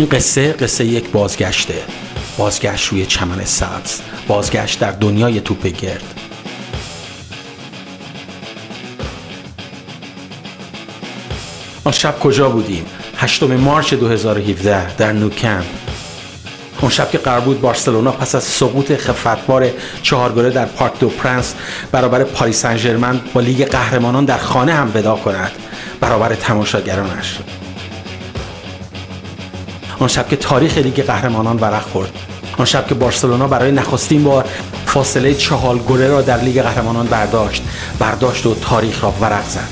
این قصه قصه یک بازگشته. بازگشت روی چمن سبز. بازگشت در دنیای توپ گرد. آن شب کجا بودیم؟ هشتم March 2017 در نوکمپ اون شب که قرار بود بارسلونا پس از سقوط خفتبار چهارگله در پارک دو پرنس برابر پاریس سن ژرمن با لیگ قهرمانان در خانه هم وداع کند. برابر تماشاگرانش. آن شب که تاریخ لیگ قهرمانان ورق خورد. آن شب که بارسلونا برای نخستین بار فاصله چهار گله را در لیگ قهرمانان برداشت برداشت و تاریخ را ورق زد.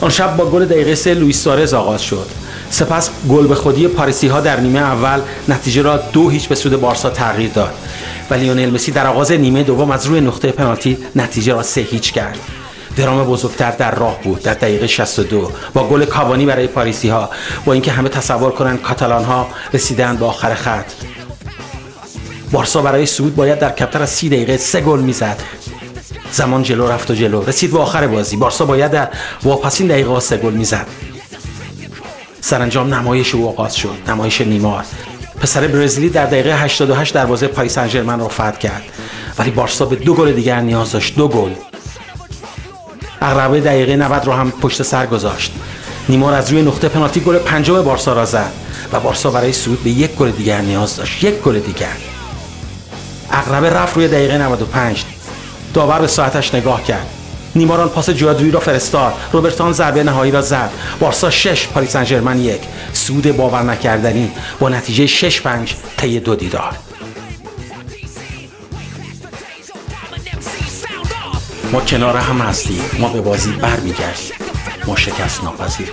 آن شب با گل دقیقه سه لوئیس سارز آغاز شد. سپس گل به خودی پاریسی ها در نیمه اول نتیجه را دو هیچ به سود بارسا تغییر داد. و لیونل مسی در آغاز نیمه دوم از روی نقطه پنالتی نتیجه را سه هیچ کرد. درام بزرگتر در راه بود در دقیقه 62 با گل کاوانی برای پاریسی ها با اینکه همه تصور کنند کاتالان ها رسیدن به آخر خط. بارسا برای صعود باید در کمتر از سی دقیقه سه گل می‌زد. زمان جلو رفت و جلو. رسید به آخر بازی. بارسا باید در واپسین دقیقه سه گل می‌زد. سرانجام نمایش او آغاز شد. نمایش نیمار. پسر برزیلی در دقیقه 88 دروازه پاریس سن را فتح کرد. ولی بارسا به دو گل دیگر نیاز داشت. دو گل. اغربه دقیقه 90 رو هم پشت سر گذاشت. نیمار از روی نقطه پنالتی گل پنجم بارسا را زد و بارسا برای صعود به یک گل دیگر نیاز داشت. یک گل دیگر. اغربه رفت روی دقیقه 95 داور به ساعتش نگاه کرد. نیماران پاس جوادوی را فرستاد. روبرتان ضربه نهایی را زد. بارسا 6 پاریس سن یک. سود باور نکردنی. با نتیجه 6 5 طی دو دیدار. ما کنار هم هستیم. ما به بازی برمیگردیم. ما شکست ناپذیر.